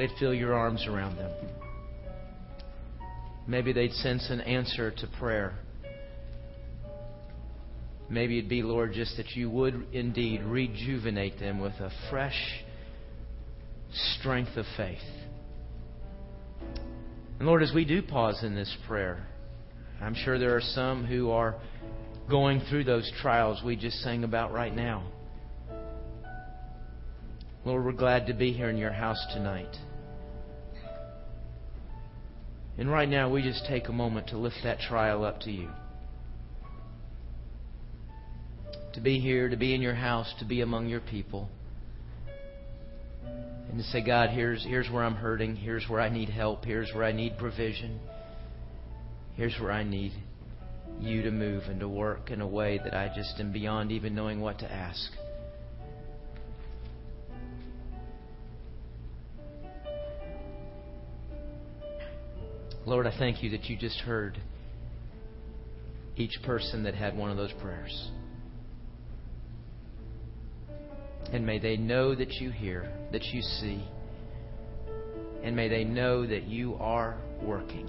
they'd feel your arms around them. Maybe they'd sense an answer to prayer. Maybe it'd be, Lord, just that you would indeed rejuvenate them with a fresh strength of faith. And Lord, as we do pause in this prayer, I'm sure there are some who are going through those trials we just sang about right now. Lord, we're glad to be here in your house tonight. And right now, we just take a moment to lift that trial up to you. To be here, to be in your house, to be among your people. And to say, God, here's, here's where I'm hurting. Here's where I need help. Here's where I need provision. Here's where I need you to move and to work in a way that I just am beyond even knowing what to ask. Lord, I thank you that you just heard each person that had one of those prayers. And may they know that you hear, that you see, and may they know that you are working.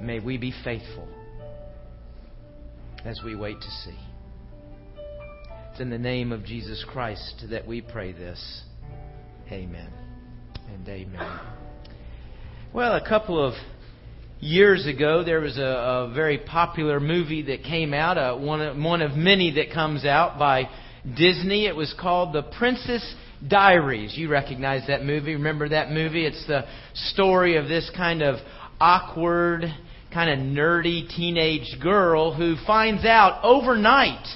May we be faithful as we wait to see. It's in the name of Jesus Christ that we pray this. Amen and amen. Well, a couple of years ago, there was a, a very popular movie that came out, uh, one, of, one of many that comes out by Disney. It was called The Princess Diaries. You recognize that movie. Remember that movie? It's the story of this kind of awkward, kind of nerdy teenage girl who finds out overnight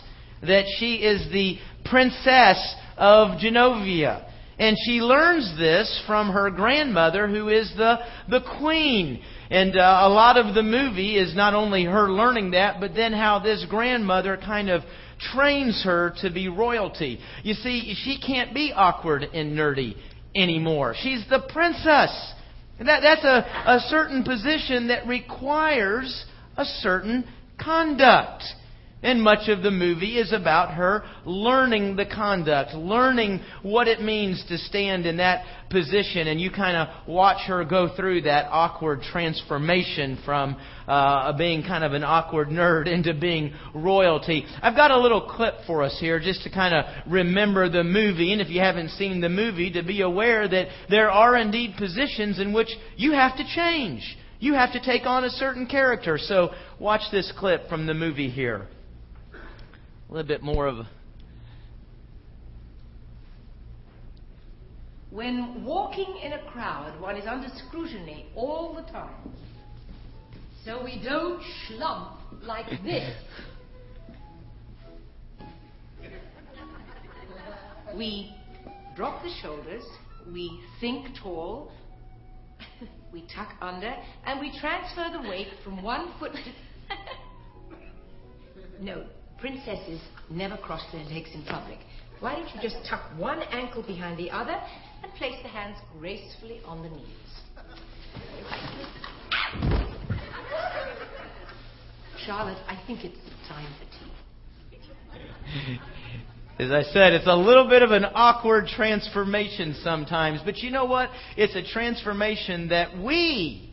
that she is the princess of Genovia. And she learns this from her grandmother, who is the, the queen. And uh, a lot of the movie is not only her learning that, but then how this grandmother kind of trains her to be royalty. You see, she can't be awkward and nerdy anymore. She's the princess. That, that's a, a certain position that requires a certain conduct. And much of the movie is about her learning the conduct, learning what it means to stand in that position. And you kind of watch her go through that awkward transformation from uh, being kind of an awkward nerd into being royalty. I've got a little clip for us here just to kind of remember the movie. And if you haven't seen the movie, to be aware that there are indeed positions in which you have to change. You have to take on a certain character. So watch this clip from the movie here a little bit more of a. When walking in a crowd, one is under scrutiny all the time. So we don't slump like this. we drop the shoulders, we think tall, we tuck under, and we transfer the weight from one foot to. no, Princesses never cross their legs in public. Why don't you just tuck one ankle behind the other and place the hands gracefully on the knees? Charlotte, I think it's time for tea. As I said, it's a little bit of an awkward transformation sometimes, but you know what? It's a transformation that we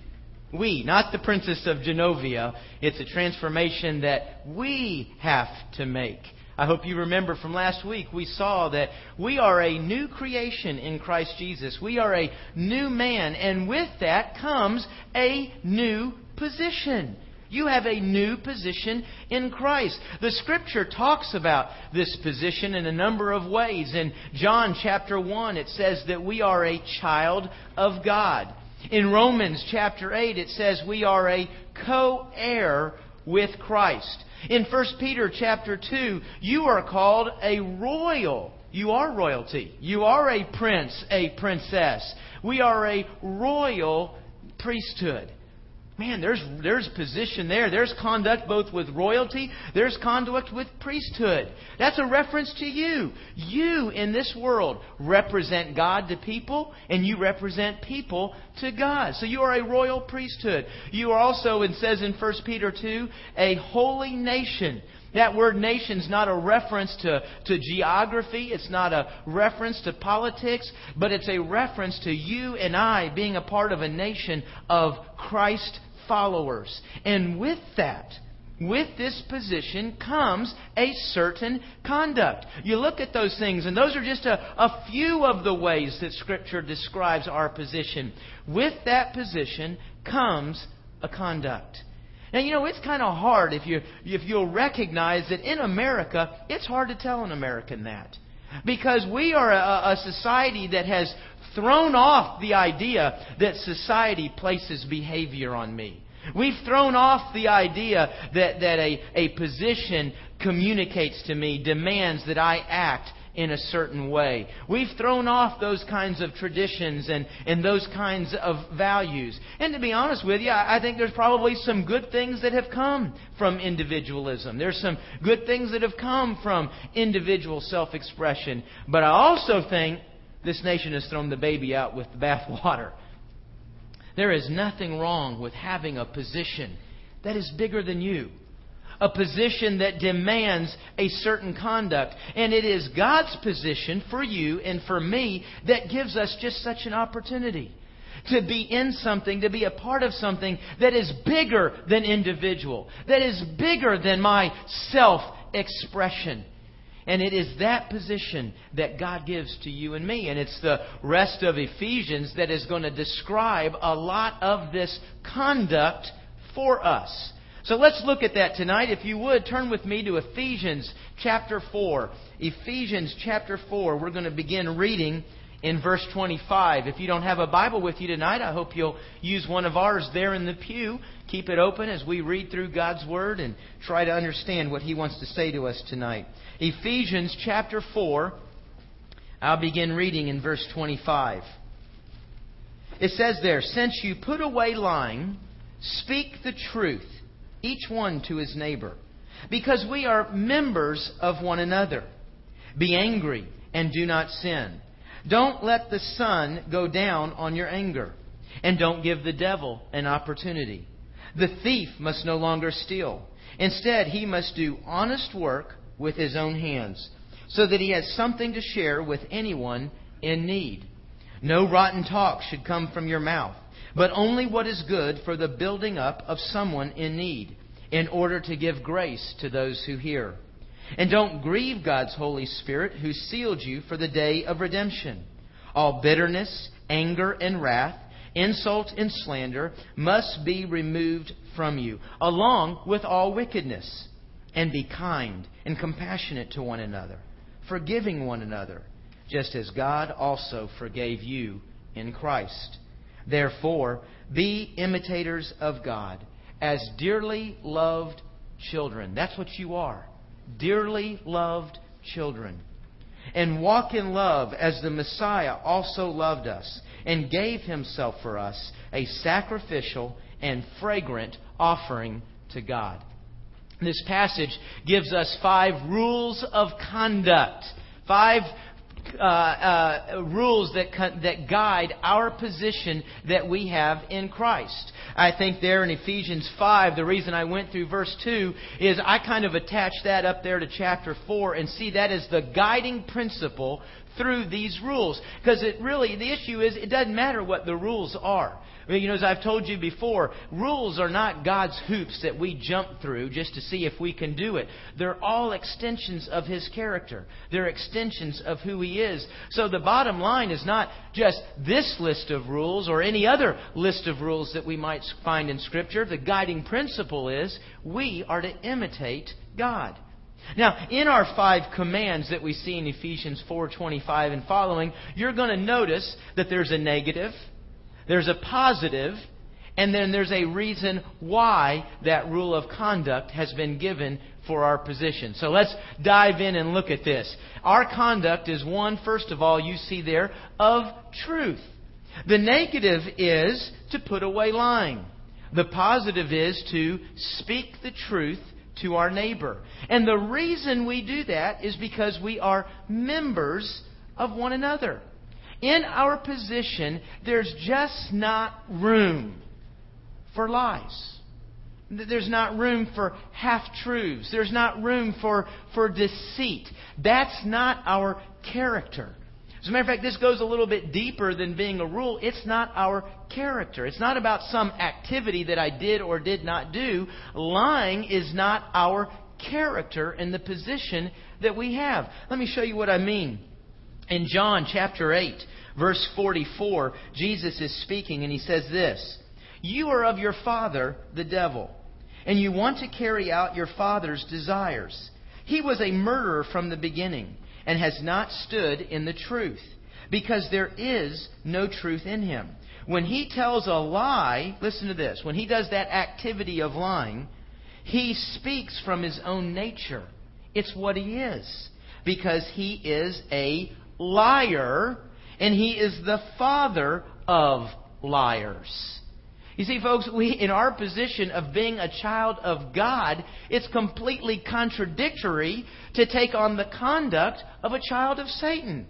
we, not the Princess of Genovia. It's a transformation that we have to make. I hope you remember from last week, we saw that we are a new creation in Christ Jesus. We are a new man, and with that comes a new position. You have a new position in Christ. The scripture talks about this position in a number of ways. In John chapter 1, it says that we are a child of God. In Romans chapter 8, it says we are a co heir with Christ. In 1 Peter chapter 2, you are called a royal. You are royalty. You are a prince, a princess. We are a royal priesthood. Man, there's, there's position there. There's conduct both with royalty, there's conduct with priesthood. That's a reference to you. You in this world represent God to people, and you represent people to God. So you are a royal priesthood. You are also, it says in 1 Peter 2, a holy nation. That word nation's not a reference to, to geography. It's not a reference to politics, but it's a reference to you and I being a part of a nation of Christ followers. And with that, with this position comes a certain conduct. You look at those things, and those are just a, a few of the ways that Scripture describes our position. With that position comes a conduct. Now, you know, it's kind of hard if, you, if you'll recognize that in America, it's hard to tell an American that. Because we are a, a society that has thrown off the idea that society places behavior on me. We've thrown off the idea that, that a, a position communicates to me, demands that I act in a certain way. We've thrown off those kinds of traditions and, and those kinds of values. And to be honest with you, I think there's probably some good things that have come from individualism. There's some good things that have come from individual self expression. But I also think this nation has thrown the baby out with the bathwater. There is nothing wrong with having a position that is bigger than you. A position that demands a certain conduct. And it is God's position for you and for me that gives us just such an opportunity to be in something, to be a part of something that is bigger than individual, that is bigger than my self expression. And it is that position that God gives to you and me. And it's the rest of Ephesians that is going to describe a lot of this conduct for us. So let's look at that tonight. If you would, turn with me to Ephesians chapter 4. Ephesians chapter 4. We're going to begin reading in verse 25. If you don't have a Bible with you tonight, I hope you'll use one of ours there in the pew. Keep it open as we read through God's Word and try to understand what He wants to say to us tonight. Ephesians chapter 4. I'll begin reading in verse 25. It says there, Since you put away lying, speak the truth, each one to his neighbor, because we are members of one another. Be angry and do not sin. Don't let the sun go down on your anger, and don't give the devil an opportunity. The thief must no longer steal. Instead, he must do honest work with his own hands, so that he has something to share with anyone in need. No rotten talk should come from your mouth, but only what is good for the building up of someone in need, in order to give grace to those who hear. And don't grieve God's Holy Spirit, who sealed you for the day of redemption. All bitterness, anger, and wrath, insult, and slander must be removed from you, along with all wickedness and be kind and compassionate to one another, forgiving one another, just as God also forgave you in Christ. Therefore, be imitators of God as dearly loved children. That's what you are. Dearly loved children. And walk in love as the Messiah also loved us and gave himself for us a sacrificial and fragrant offering to God. This passage gives us five rules of conduct, five uh, uh, rules that that guide our position that we have in Christ. I think there in Ephesians five, the reason I went through verse two is I kind of attached that up there to chapter four and see that as the guiding principle through these rules. Because it really, the issue is, it doesn't matter what the rules are. You know, as I've told you before, rules are not God's hoops that we jump through just to see if we can do it. They're all extensions of His character. They're extensions of who He is. So the bottom line is not just this list of rules or any other list of rules that we might find in Scripture. The guiding principle is we are to imitate God. Now, in our five commands that we see in Ephesians 4:25 and following, you're going to notice that there's a negative, there's a positive, and then there's a reason why that rule of conduct has been given for our position. So let's dive in and look at this. Our conduct is one, first of all, you see there, of truth. The negative is to put away lying. The positive is to speak the truth to our neighbor. And the reason we do that is because we are members of one another. In our position, there's just not room for lies. There's not room for half truths. There's not room for, for deceit. That's not our character. As a matter of fact, this goes a little bit deeper than being a rule. It's not our character. It's not about some activity that I did or did not do. Lying is not our character and the position that we have. Let me show you what I mean. In John chapter 8, verse 44, Jesus is speaking and he says this You are of your father, the devil and you want to carry out your father's desires. He was a murderer from the beginning and has not stood in the truth because there is no truth in him. When he tells a lie, listen to this, when he does that activity of lying, he speaks from his own nature. It's what he is because he is a liar and he is the father of liars. You see, folks, we, in our position of being a child of God, it's completely contradictory to take on the conduct of a child of Satan.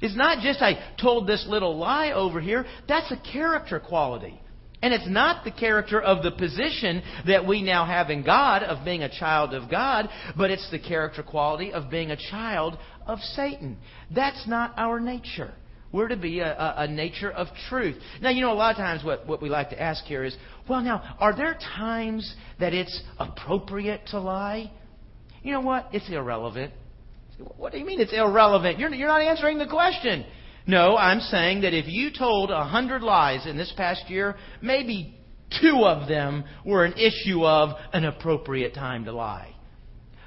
It's not just I told this little lie over here, that's a character quality. And it's not the character of the position that we now have in God of being a child of God, but it's the character quality of being a child of Satan. That's not our nature. We're to be a, a, a, nature of truth. Now, you know, a lot of times what, what we like to ask here is, well, now, are there times that it's appropriate to lie? You know what? It's irrelevant. What do you mean it's irrelevant? You're, you're not answering the question. No, I'm saying that if you told a hundred lies in this past year, maybe two of them were an issue of an appropriate time to lie.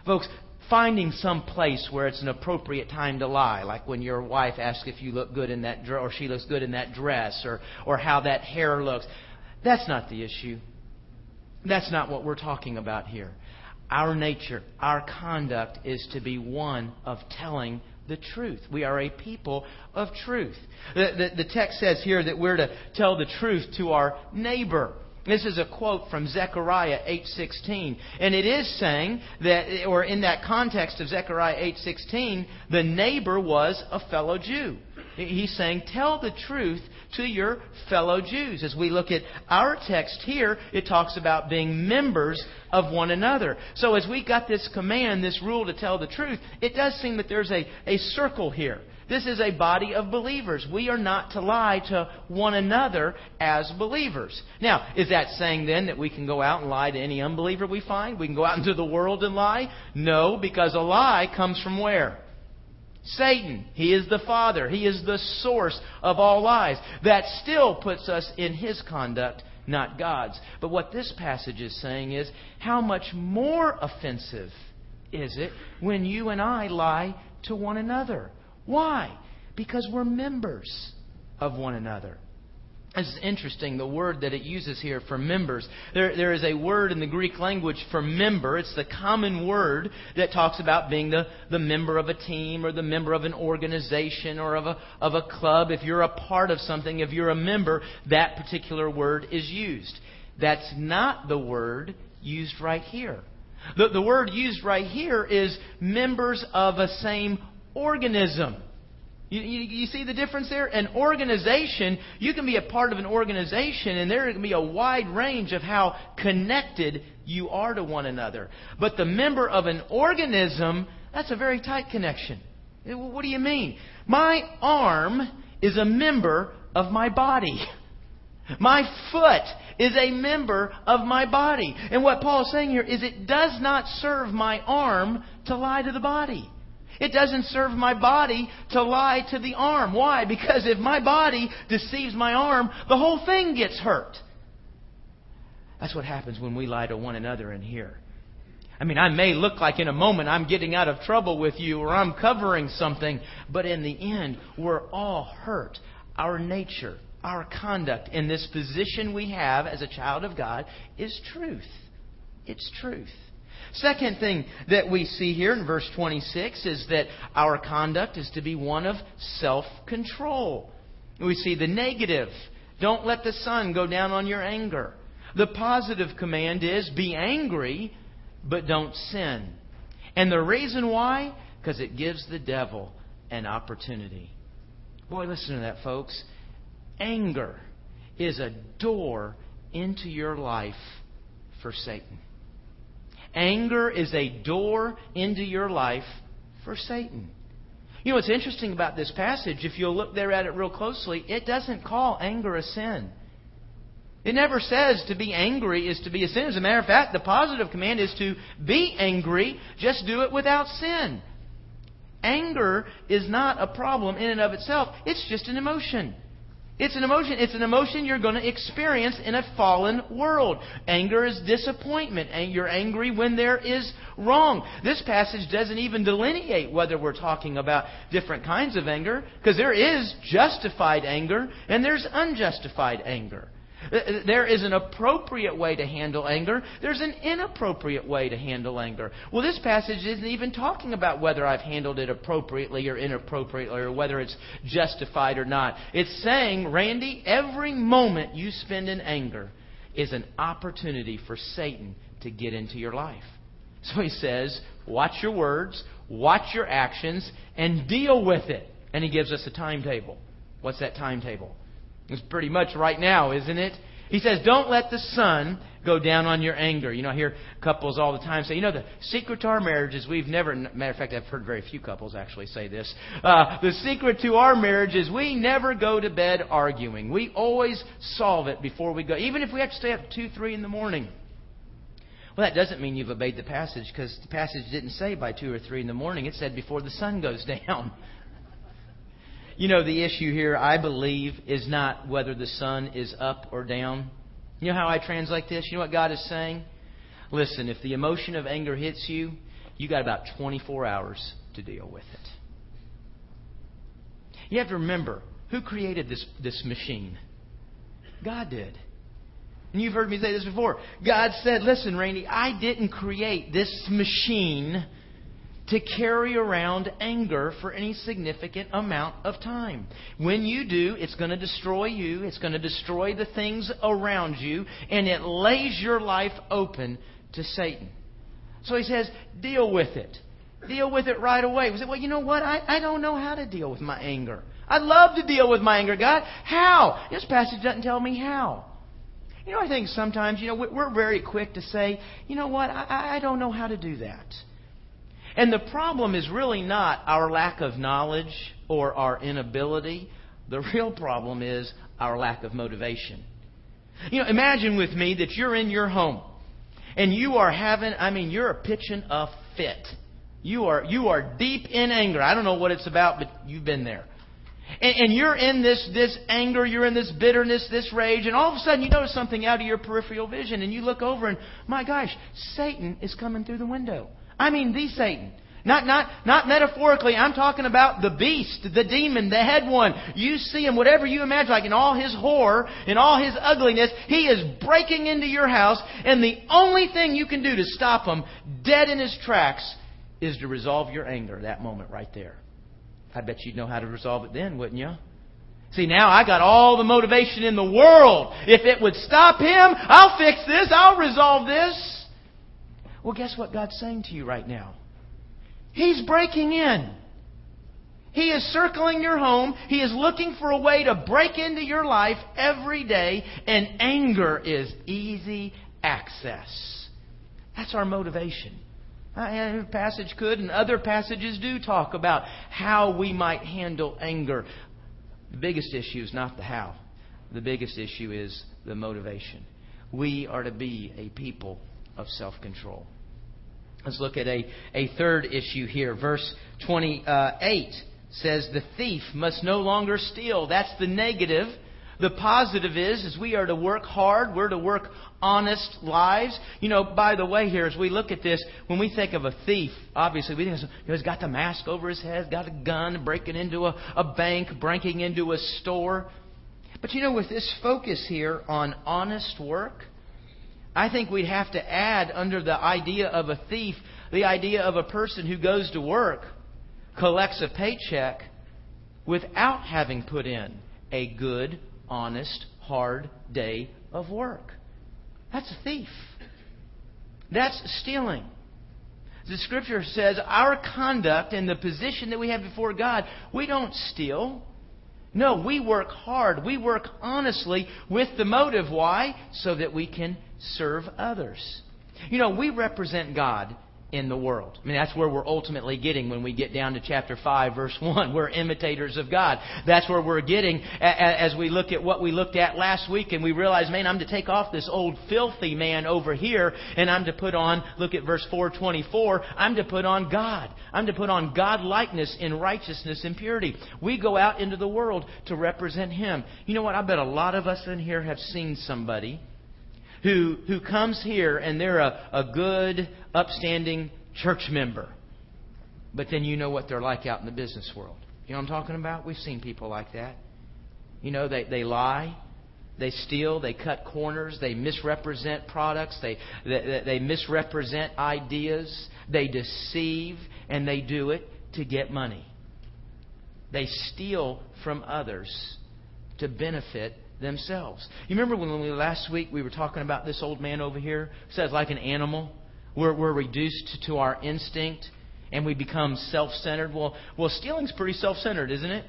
Folks, finding some place where it's an appropriate time to lie, like when your wife asks if you look good in that dress, or she looks good in that dress, or, or how that hair looks. That's not the issue. That's not what we're talking about here. Our nature, our conduct is to be one of telling the truth. We are a people of truth. The, the, the text says here that we're to tell the truth to our neighbor. This is a quote from Zechariah 8:16, and it is saying that or in that context of Zechariah 8:16, the neighbor was a fellow Jew. He's saying tell the truth to your fellow Jews. As we look at our text here, it talks about being members of one another. So as we got this command, this rule to tell the truth, it does seem that there's a, a circle here. This is a body of believers. We are not to lie to one another as believers. Now, is that saying then that we can go out and lie to any unbeliever we find? We can go out into the world and lie? No, because a lie comes from where? Satan. He is the father. He is the source of all lies. That still puts us in his conduct, not God's. But what this passage is saying is how much more offensive is it when you and I lie to one another? Why? Because we're members of one another. It's interesting, the word that it uses here for members. There, there is a word in the Greek language for member. It's the common word that talks about being the, the member of a team or the member of an organization or of a, of a club. If you're a part of something, if you're a member, that particular word is used. That's not the word used right here. The, the word used right here is members of a same organism. You, you, you, see the difference there? An organization, you can be a part of an organization, and there can be a wide range of how connected you are to one another. But the member of an organism, that's a very tight connection. Eh, what do you mean? My arm is a member of my body. My foot is a member of my body. And what Paul is saying here is it does not serve my arm to lie to the body. It doesn't serve my body to lie to the arm. Why? Because if my body deceives my arm, the whole thing gets hurt. That's what happens when we lie to one another in here. I mean, I may look like in a moment I'm getting out of trouble with you or I'm covering something, but in the end, we're all hurt. Our nature, our conduct in this position we have as a child of God is truth. It's truth. Second thing that we see here in verse 26 is that our conduct is to be one of self control. We see the negative. Don't let the sun go down on your anger. The positive command is be angry, but don't sin. And the reason why? Because it gives the devil an opportunity. Boy, listen to that, folks. Anger is a door into your life for Satan. Anger is a door into your life for Satan. You know what's interesting about this passage, if you'll look there at it real closely, it doesn't call anger a sin. It never says to be angry is to be a sin. As a matter of fact, the positive command is to be angry, just do it without sin. Anger is not a problem in and of itself, it's just an emotion. It's an emotion. It's an emotion you're going to experience in a fallen world. Anger is disappointment, and you're angry when there is wrong. This passage doesn't even delineate whether we're talking about different kinds of anger, because there is justified anger and there's unjustified anger. There is an appropriate way to handle anger. There's an inappropriate way to handle anger. Well, this passage isn't even talking about whether I've handled it appropriately or inappropriately or whether it's justified or not. It's saying, Randy, every moment you spend in anger is an opportunity for Satan to get into your life. So he says, watch your words, watch your actions, and deal with it. And he gives us a timetable. What's that timetable? It's pretty much right now, isn't it? He says, don't let the sun go down on your anger. You know, I hear couples all the time say, you know, the secret to our marriage is we've never, matter of fact, I've heard very few couples actually say this. Uh, the secret to our marriage is we never go to bed arguing. We always solve it before we go, even if we have to stay up 2, 3 in the morning. Well, that doesn't mean you've obeyed the passage because the passage didn't say by 2 or 3 in the morning. It said before the sun goes down. You know, the issue here, I believe, is not whether the sun is up or down. You know how I translate this? You know what God is saying? Listen, if the emotion of anger hits you, you got about 24 hours to deal with it. You have to remember who created this, this machine? God did. And you've heard me say this before. God said, Listen, Randy, I didn't create this machine to carry around anger for any significant amount of time. When you do, it's going to destroy you, it's going to destroy the things around you, and it lays your life open to Satan. So he says, deal with it. Deal with it right away. We say, well, you know what? I, I don't know how to deal with my anger. I'd love to deal with my anger, God. How? This passage doesn't tell me how. You know, I think sometimes, you know, we're very quick to say, you know what? I, I don't know how to do that. And the problem is really not our lack of knowledge or our inability. The real problem is our lack of motivation. You know, imagine with me that you're in your home and you are having, I mean, you're pitching a fit. You are, you are deep in anger. I don't know what it's about, but you've been there. And, and you're in this, this anger, you're in this bitterness, this rage, and all of a sudden you notice something out of your peripheral vision and you look over and, my gosh, Satan is coming through the window. I mean the Satan. Not, not, not metaphorically. I'm talking about the beast, the demon, the head one. You see him, whatever you imagine, like in all his horror, in all his ugliness, he is breaking into your house, and the only thing you can do to stop him dead in his tracks is to resolve your anger that moment right there. I bet you'd know how to resolve it then, wouldn't you? See, now I got all the motivation in the world. If it would stop him, I'll fix this, I'll resolve this. Well, guess what God's saying to you right now? He's breaking in. He is circling your home. He is looking for a way to break into your life every day, and anger is easy access. That's our motivation. A passage could, and other passages do talk about how we might handle anger. The biggest issue is not the how, the biggest issue is the motivation. We are to be a people of self control. Let's look at a, a third issue here. Verse 28 says, The thief must no longer steal. That's the negative. The positive is, is we are to work hard. We're to work honest lives. You know, by the way, here, as we look at this, when we think of a thief, obviously we think he's got the mask over his head, got a gun, breaking into a, a bank, breaking into a store. But you know, with this focus here on honest work, I think we'd have to add under the idea of a thief the idea of a person who goes to work, collects a paycheck without having put in a good, honest, hard day of work. That's a thief. That's stealing. The scripture says our conduct and the position that we have before God, we don't steal. No, we work hard. We work honestly with the motive. Why? So that we can serve others. You know, we represent God in the world. I mean, that's where we're ultimately getting when we get down to chapter 5, verse 1. We're imitators of God. That's where we're getting as we look at what we looked at last week and we realize, man, I'm to take off this old filthy man over here and I'm to put on, look at verse 424, I'm to put on God. I'm to put on God likeness in righteousness and purity. We go out into the world to represent Him. You know what? I bet a lot of us in here have seen somebody who, who comes here and they're a, a good, upstanding church member. But then you know what they're like out in the business world. You know what I'm talking about? We've seen people like that. You know, they, they lie, they steal, they cut corners, they misrepresent products, they, they, they misrepresent ideas, they deceive, and they do it to get money. They steal from others to benefit themselves. You remember when we last week we were talking about this old man over here who says like an animal? We're, we're reduced to our instinct and we become self-centered. Well, well, stealing's pretty self-centered, isn't it?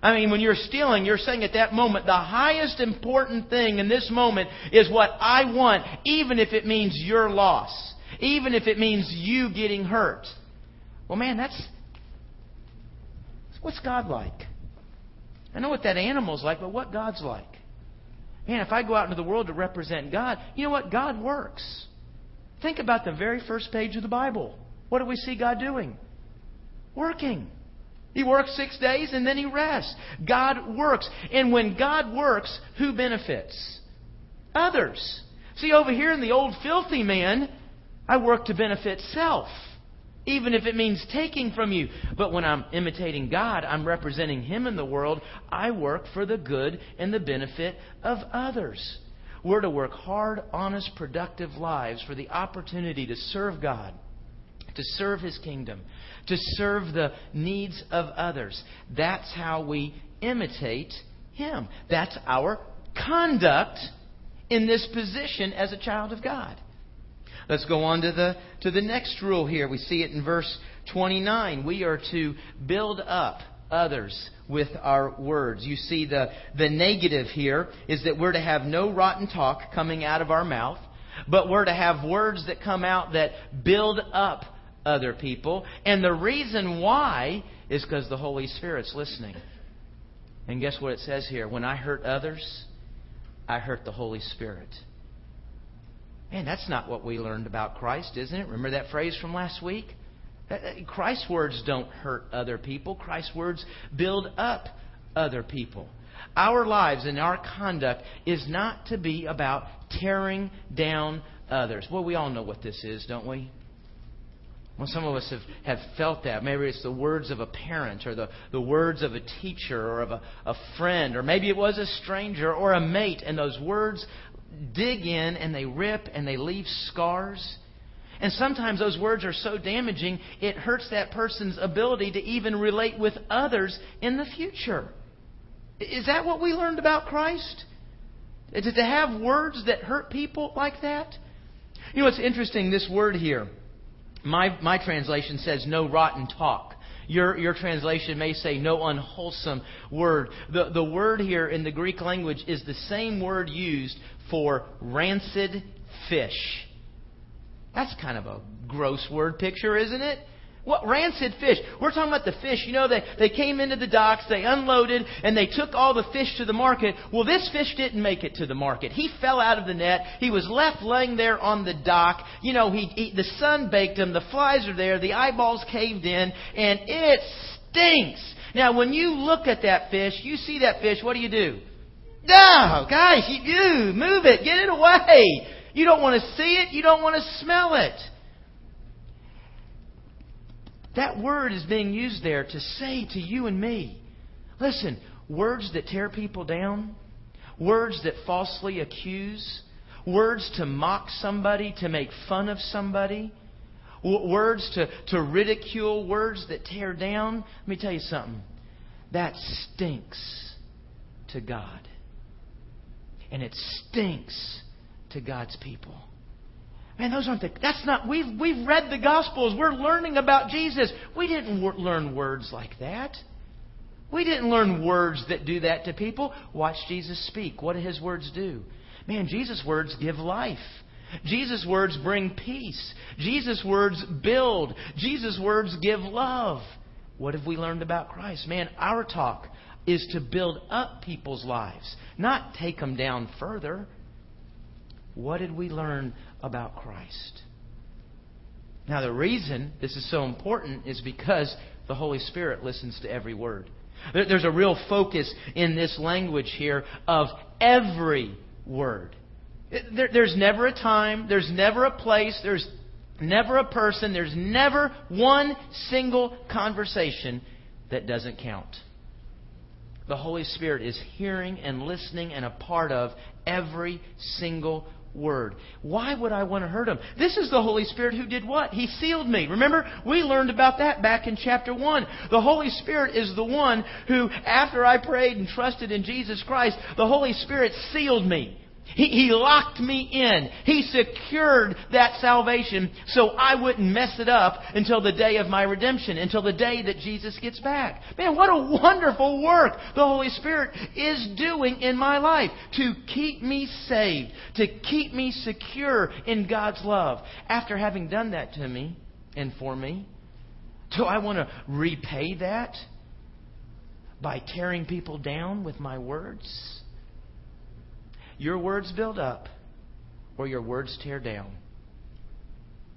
I mean, when you're stealing, you're saying at that moment, the highest important thing in this moment is what I want, even if it means your loss, even if it means you getting hurt. Well, man, that's what's God like? I know what that animal's like, but what God's like? Man, if I go out into the world to represent God, you know what? God works. Think about the very first page of the Bible. What do we see God doing? Working. He works six days and then he rests. God works. And when God works, who benefits? Others. See, over here in the old filthy man, I work to benefit self even if it means taking from you. But when I'm imitating God, I'm representing Him in the world, I work for the good and the benefit of others. We're to work hard, honest, productive lives for the opportunity to serve God, to serve His kingdom, to serve the needs of others. That's how we imitate Him. That's our conduct in this position as a child of God. Let's go on to the, to the next rule here. We see it in verse 29. We are to build up others with our words. You see, the, the negative here is that we're to have no rotten talk coming out of our mouth, but we're to have words that come out that build up other people. And the reason why is because the Holy Spirit's listening. And guess what it says here? When I hurt others, I hurt the Holy Spirit. Man, that's not what we learned about Christ, isn't it? Remember that phrase from last week? Christ's words don't hurt other people. Christ's words build up other people. Our lives and our conduct is not to be about tearing down others. Well, we all know what this is, don't we? Well, some of us have, have felt that. Maybe it's the words of a parent or the, the words of a teacher or of a, a friend, or maybe it was a stranger or a mate, and those words dig in and they rip and they leave scars. And sometimes those words are so damaging, it hurts that person's ability to even relate with others in the future. Is that what we learned about Christ? Is it to have words that hurt people like that? You know, it's interesting, this word here. My, my translation says no rotten talk. Your, your translation may say no unwholesome word. The, the word here in the Greek language is the same word used for rancid fish. That's kind of a gross word picture, isn't it? What rancid fish? We're talking about the fish. You know, they, they came into the docks, they unloaded, and they took all the fish to the market. Well, this fish didn't make it to the market. He fell out of the net. He was left laying there on the dock. You know, he, he the sun baked him. The flies are there. The eyeballs caved in, and it stinks. Now, when you look at that fish, you see that fish. What do you do? No, guys, you do. Move it. Get it away. You don't want to see it. You don't want to smell it. That word is being used there to say to you and me listen, words that tear people down, words that falsely accuse, words to mock somebody, to make fun of somebody, words to, to ridicule, words that tear down. Let me tell you something. That stinks to God and it stinks to God's people. Man, those aren't the. That's not. We've we've read the Gospels. We're learning about Jesus. We didn't learn words like that. We didn't learn words that do that to people. Watch Jesus speak. What do his words do? Man, Jesus' words give life. Jesus' words bring peace. Jesus' words build. Jesus' words give love. What have we learned about Christ? Man, our talk is to build up people's lives, not take them down further. What did we learn about Christ? Now, the reason this is so important is because the Holy Spirit listens to every word. There's a real focus in this language here of every word. there's never a time, there's never a place, there's never a person, there's never one single conversation that doesn't count. The Holy Spirit is hearing and listening and a part of every single word. Why would I want to hurt him? This is the Holy Spirit who did what? He sealed me. Remember, we learned about that back in chapter 1. The Holy Spirit is the one who, after I prayed and trusted in Jesus Christ, the Holy Spirit sealed me. He, he locked me in. He secured that salvation so I wouldn't mess it up until the day of my redemption, until the day that Jesus gets back. Man, what a wonderful work the Holy Spirit is doing in my life to keep me saved, to keep me secure in God's love. After having done that to me and for me, do I want to repay that by tearing people down with my words? Your words build up or your words tear down.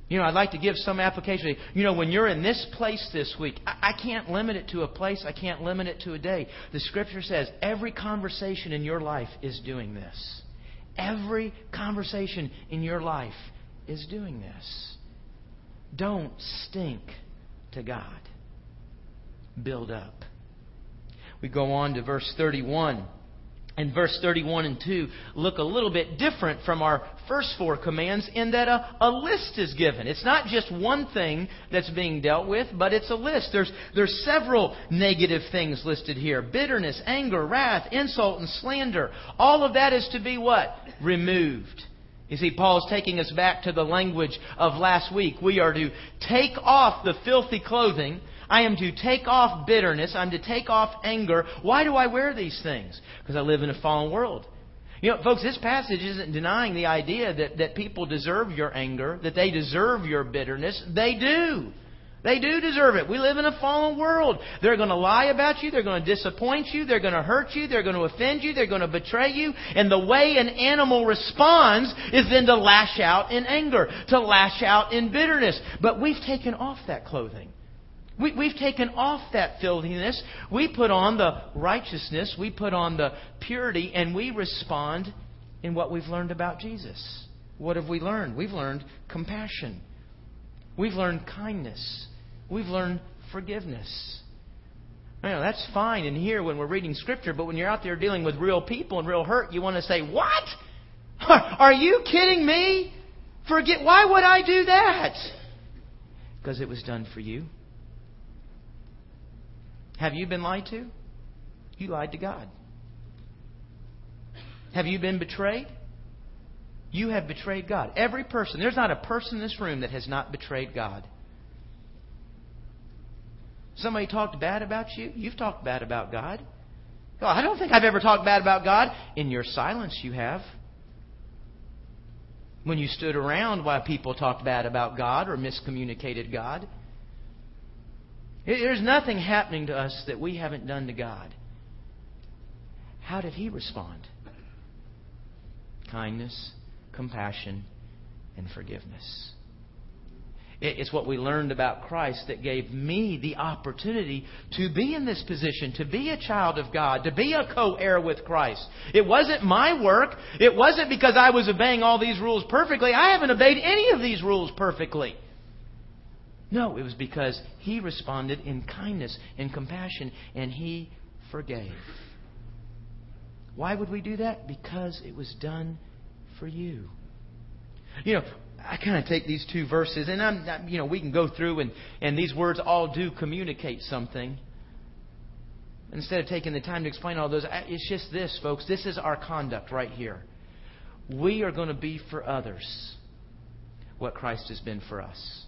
You know, I'd like to give some application. You know, when you're in this place this week, I, can't limit it to a place, I can't limit it to a day. The scripture says every conversation in your life is doing this. Every conversation in your life is doing this. Don't stink to God. Build up. We go on to verse 31 and verse 31 and 2 look a little bit different from our first four commands in that a, a, list is given. It's not just one thing that's being dealt with, but it's a list. There's, there's several negative things listed here bitterness, anger, wrath, insult, and slander. All of that is to be what? Removed. You see, Paul's taking us back to the language of last week. We are to take off the filthy clothing I am to take off bitterness. I'm to take off anger. Why do I wear these things? Because I live in a fallen world. You know, folks, this passage isn't denying the idea that, that people deserve your anger, that they deserve your bitterness. They do. They do deserve it. We live in a fallen world. They're going to lie about you. They're going to disappoint you. They're going to hurt you. They're going to offend you. They're going to betray you. And the way an animal responds is then to lash out in anger, to lash out in bitterness. But we've taken off that clothing. We, we've taken off that filthiness. We put on the righteousness. We put on the purity, and we respond in what we've learned about Jesus. What have we learned? We've learned compassion. We've learned kindness. We've learned forgiveness. You know, that's fine in here when we're reading Scripture, but when you're out there dealing with real people and real hurt, you want to say, What? Are you kidding me? Forget, why would I do that? Because it was done for you. Have you been lied to? You lied to God. Have you been betrayed? You have betrayed God. Every person. There's not a person in this room that has not betrayed God. Somebody talked bad about you. You've talked bad about God. Oh, I don't think I've ever talked bad about God. In your silence, you have. When you stood around while people talked bad about God or miscommunicated God. There's nothing happening to us that we haven't done to God. How did He respond? Kindness, compassion, and forgiveness. It's what we learned about Christ that gave me the opportunity to be in this position, to be a child of God, to be a co heir with Christ. It wasn't my work. It wasn't because I was obeying all these rules perfectly. I haven't obeyed any of these rules perfectly. No, it was because he responded in kindness and compassion and he forgave. Why would we do that? Because it was done for you. You know, I kind of take these two verses, and I'm, you know, we can go through, and, and these words all do communicate something. Instead of taking the time to explain all those, it's just this, folks. This is our conduct right here. We are going to be for others what Christ has been for us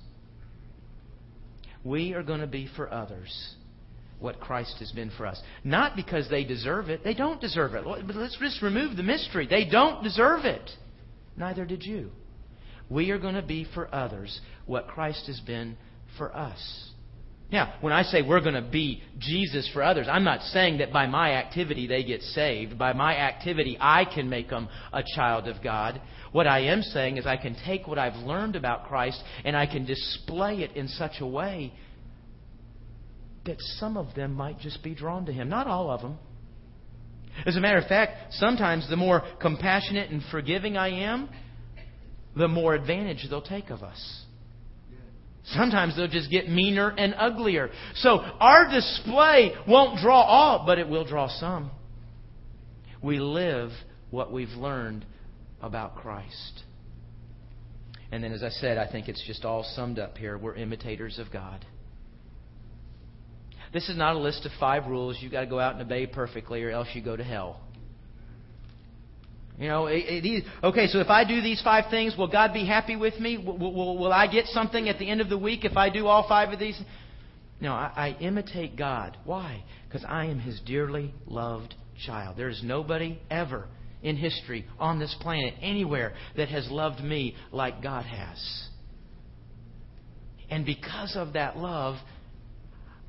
we are going to be for others what Christ has been for us. Not because they deserve it. They don't deserve it. But let's just remove the mystery. They don't deserve it. Neither did you. We are going to be for others what Christ has been for us. Now, when I say we're going to be Jesus for others, I'm not saying that by my activity they get saved. By my activity, I can make them a child of God. What I am saying is I can take what I've learned about Christ and I can display it in such a way that some of them might just be drawn to Him. Not all of them. As a matter of fact, sometimes the more compassionate and forgiving I am, the more advantage they'll take of us. Sometimes they'll just get meaner and uglier. So our display won't draw all, but it will draw some. We live what we've learned about Christ. And then, as I said, I think it's just all summed up here. We're imitators of God. This is not a list of five rules you've got to go out and obey perfectly, or else you go to hell. You know, it, it, okay, so if I do these five things, will God be happy with me? Will, will, will, I get something at the end of the week if I do all five of these? No, I, I imitate God. Why? Because I am His dearly loved child. There is nobody ever in history, on this planet, anywhere, that has loved me like God has. And because of that love,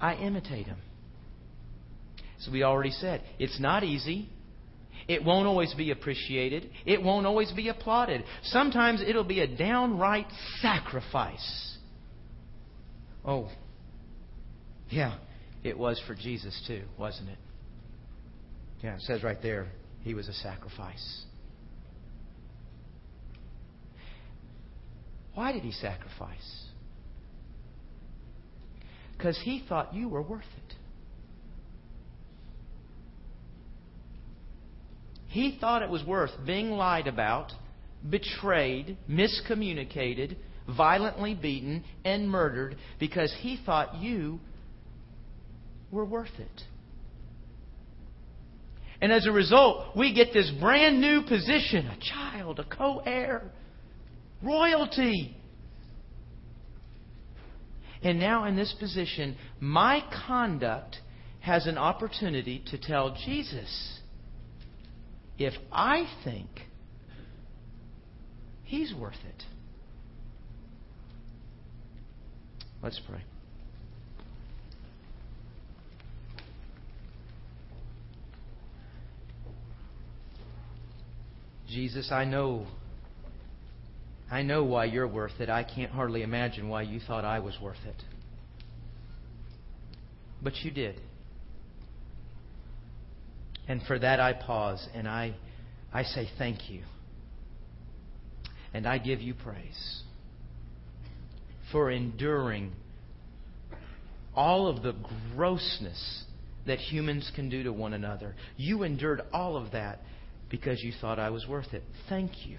I imitate Him. So we already said, it's not easy. It won't always be appreciated. It won't always be applauded. Sometimes it'll be a downright sacrifice. Oh, yeah, it was for Jesus too, wasn't it? Yeah, it says right there, he was a sacrifice. Why did he sacrifice? Because he thought you were worth it. He thought it was worth being lied about, betrayed, miscommunicated, violently beaten, and murdered because he thought you were worth it. And as a result, we get this brand new position a child, a co heir, royalty. And now, in this position, my conduct has an opportunity to tell Jesus if I think He's worth it. Let's pray. Jesus, I know. I know why you're worth it. I can't hardly imagine why you thought I was worth it. But you did. And for that I pause and I, I say thank you. And I give you praise for enduring all of the grossness that humans can do to one another. You endured all of that because you thought I was worth it. Thank you.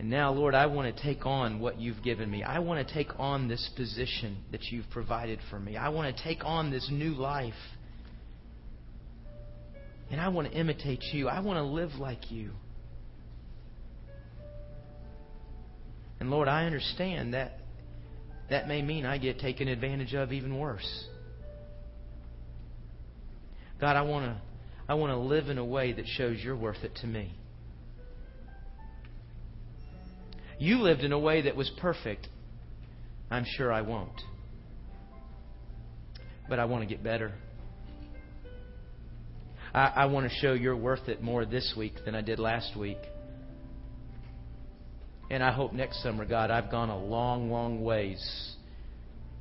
And now, Lord, I want to take on what you've given me. I want to take on this position that you've provided for me. I want to take on this new life. And I want to imitate you. I want to live like you. And Lord, I understand that that may mean I get taken advantage of even worse. God, I want to I want to live in a way that shows you're worth it to me. You lived in a way that was perfect. I'm sure I won't. But I want to get better. I, I want to show you're worth it more this week than I did last week. And I hope next summer, God, I've gone a long, long ways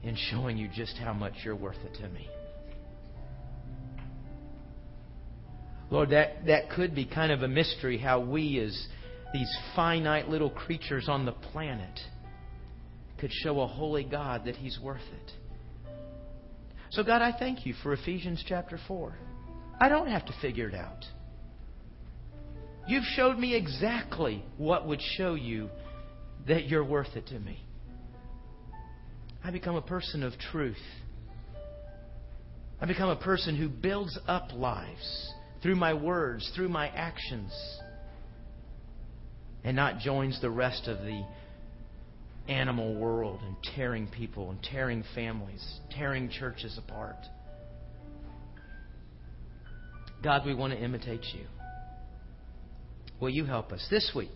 in showing you just how much you're worth it to me. Lord, that, that could be kind of a mystery how we as these finite little creatures on the planet could show a holy God that He's worth it. So, God, I thank you for Ephesians chapter 4. I don't have to figure it out. You've showed me exactly what would show you that you're worth it to me. I become a person of truth. I become a person who builds up lives through my words, through my actions and not joins the rest of the animal world and tearing people and tearing families, tearing churches apart. God, we want to imitate you. Will you help us this week?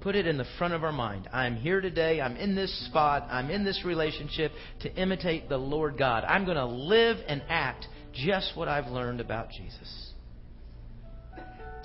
Put it in the front of our mind. I'm here today. I'm in this spot. I'm in this relationship to imitate the Lord God. I'm going to live and act just what I've learned about Jesus.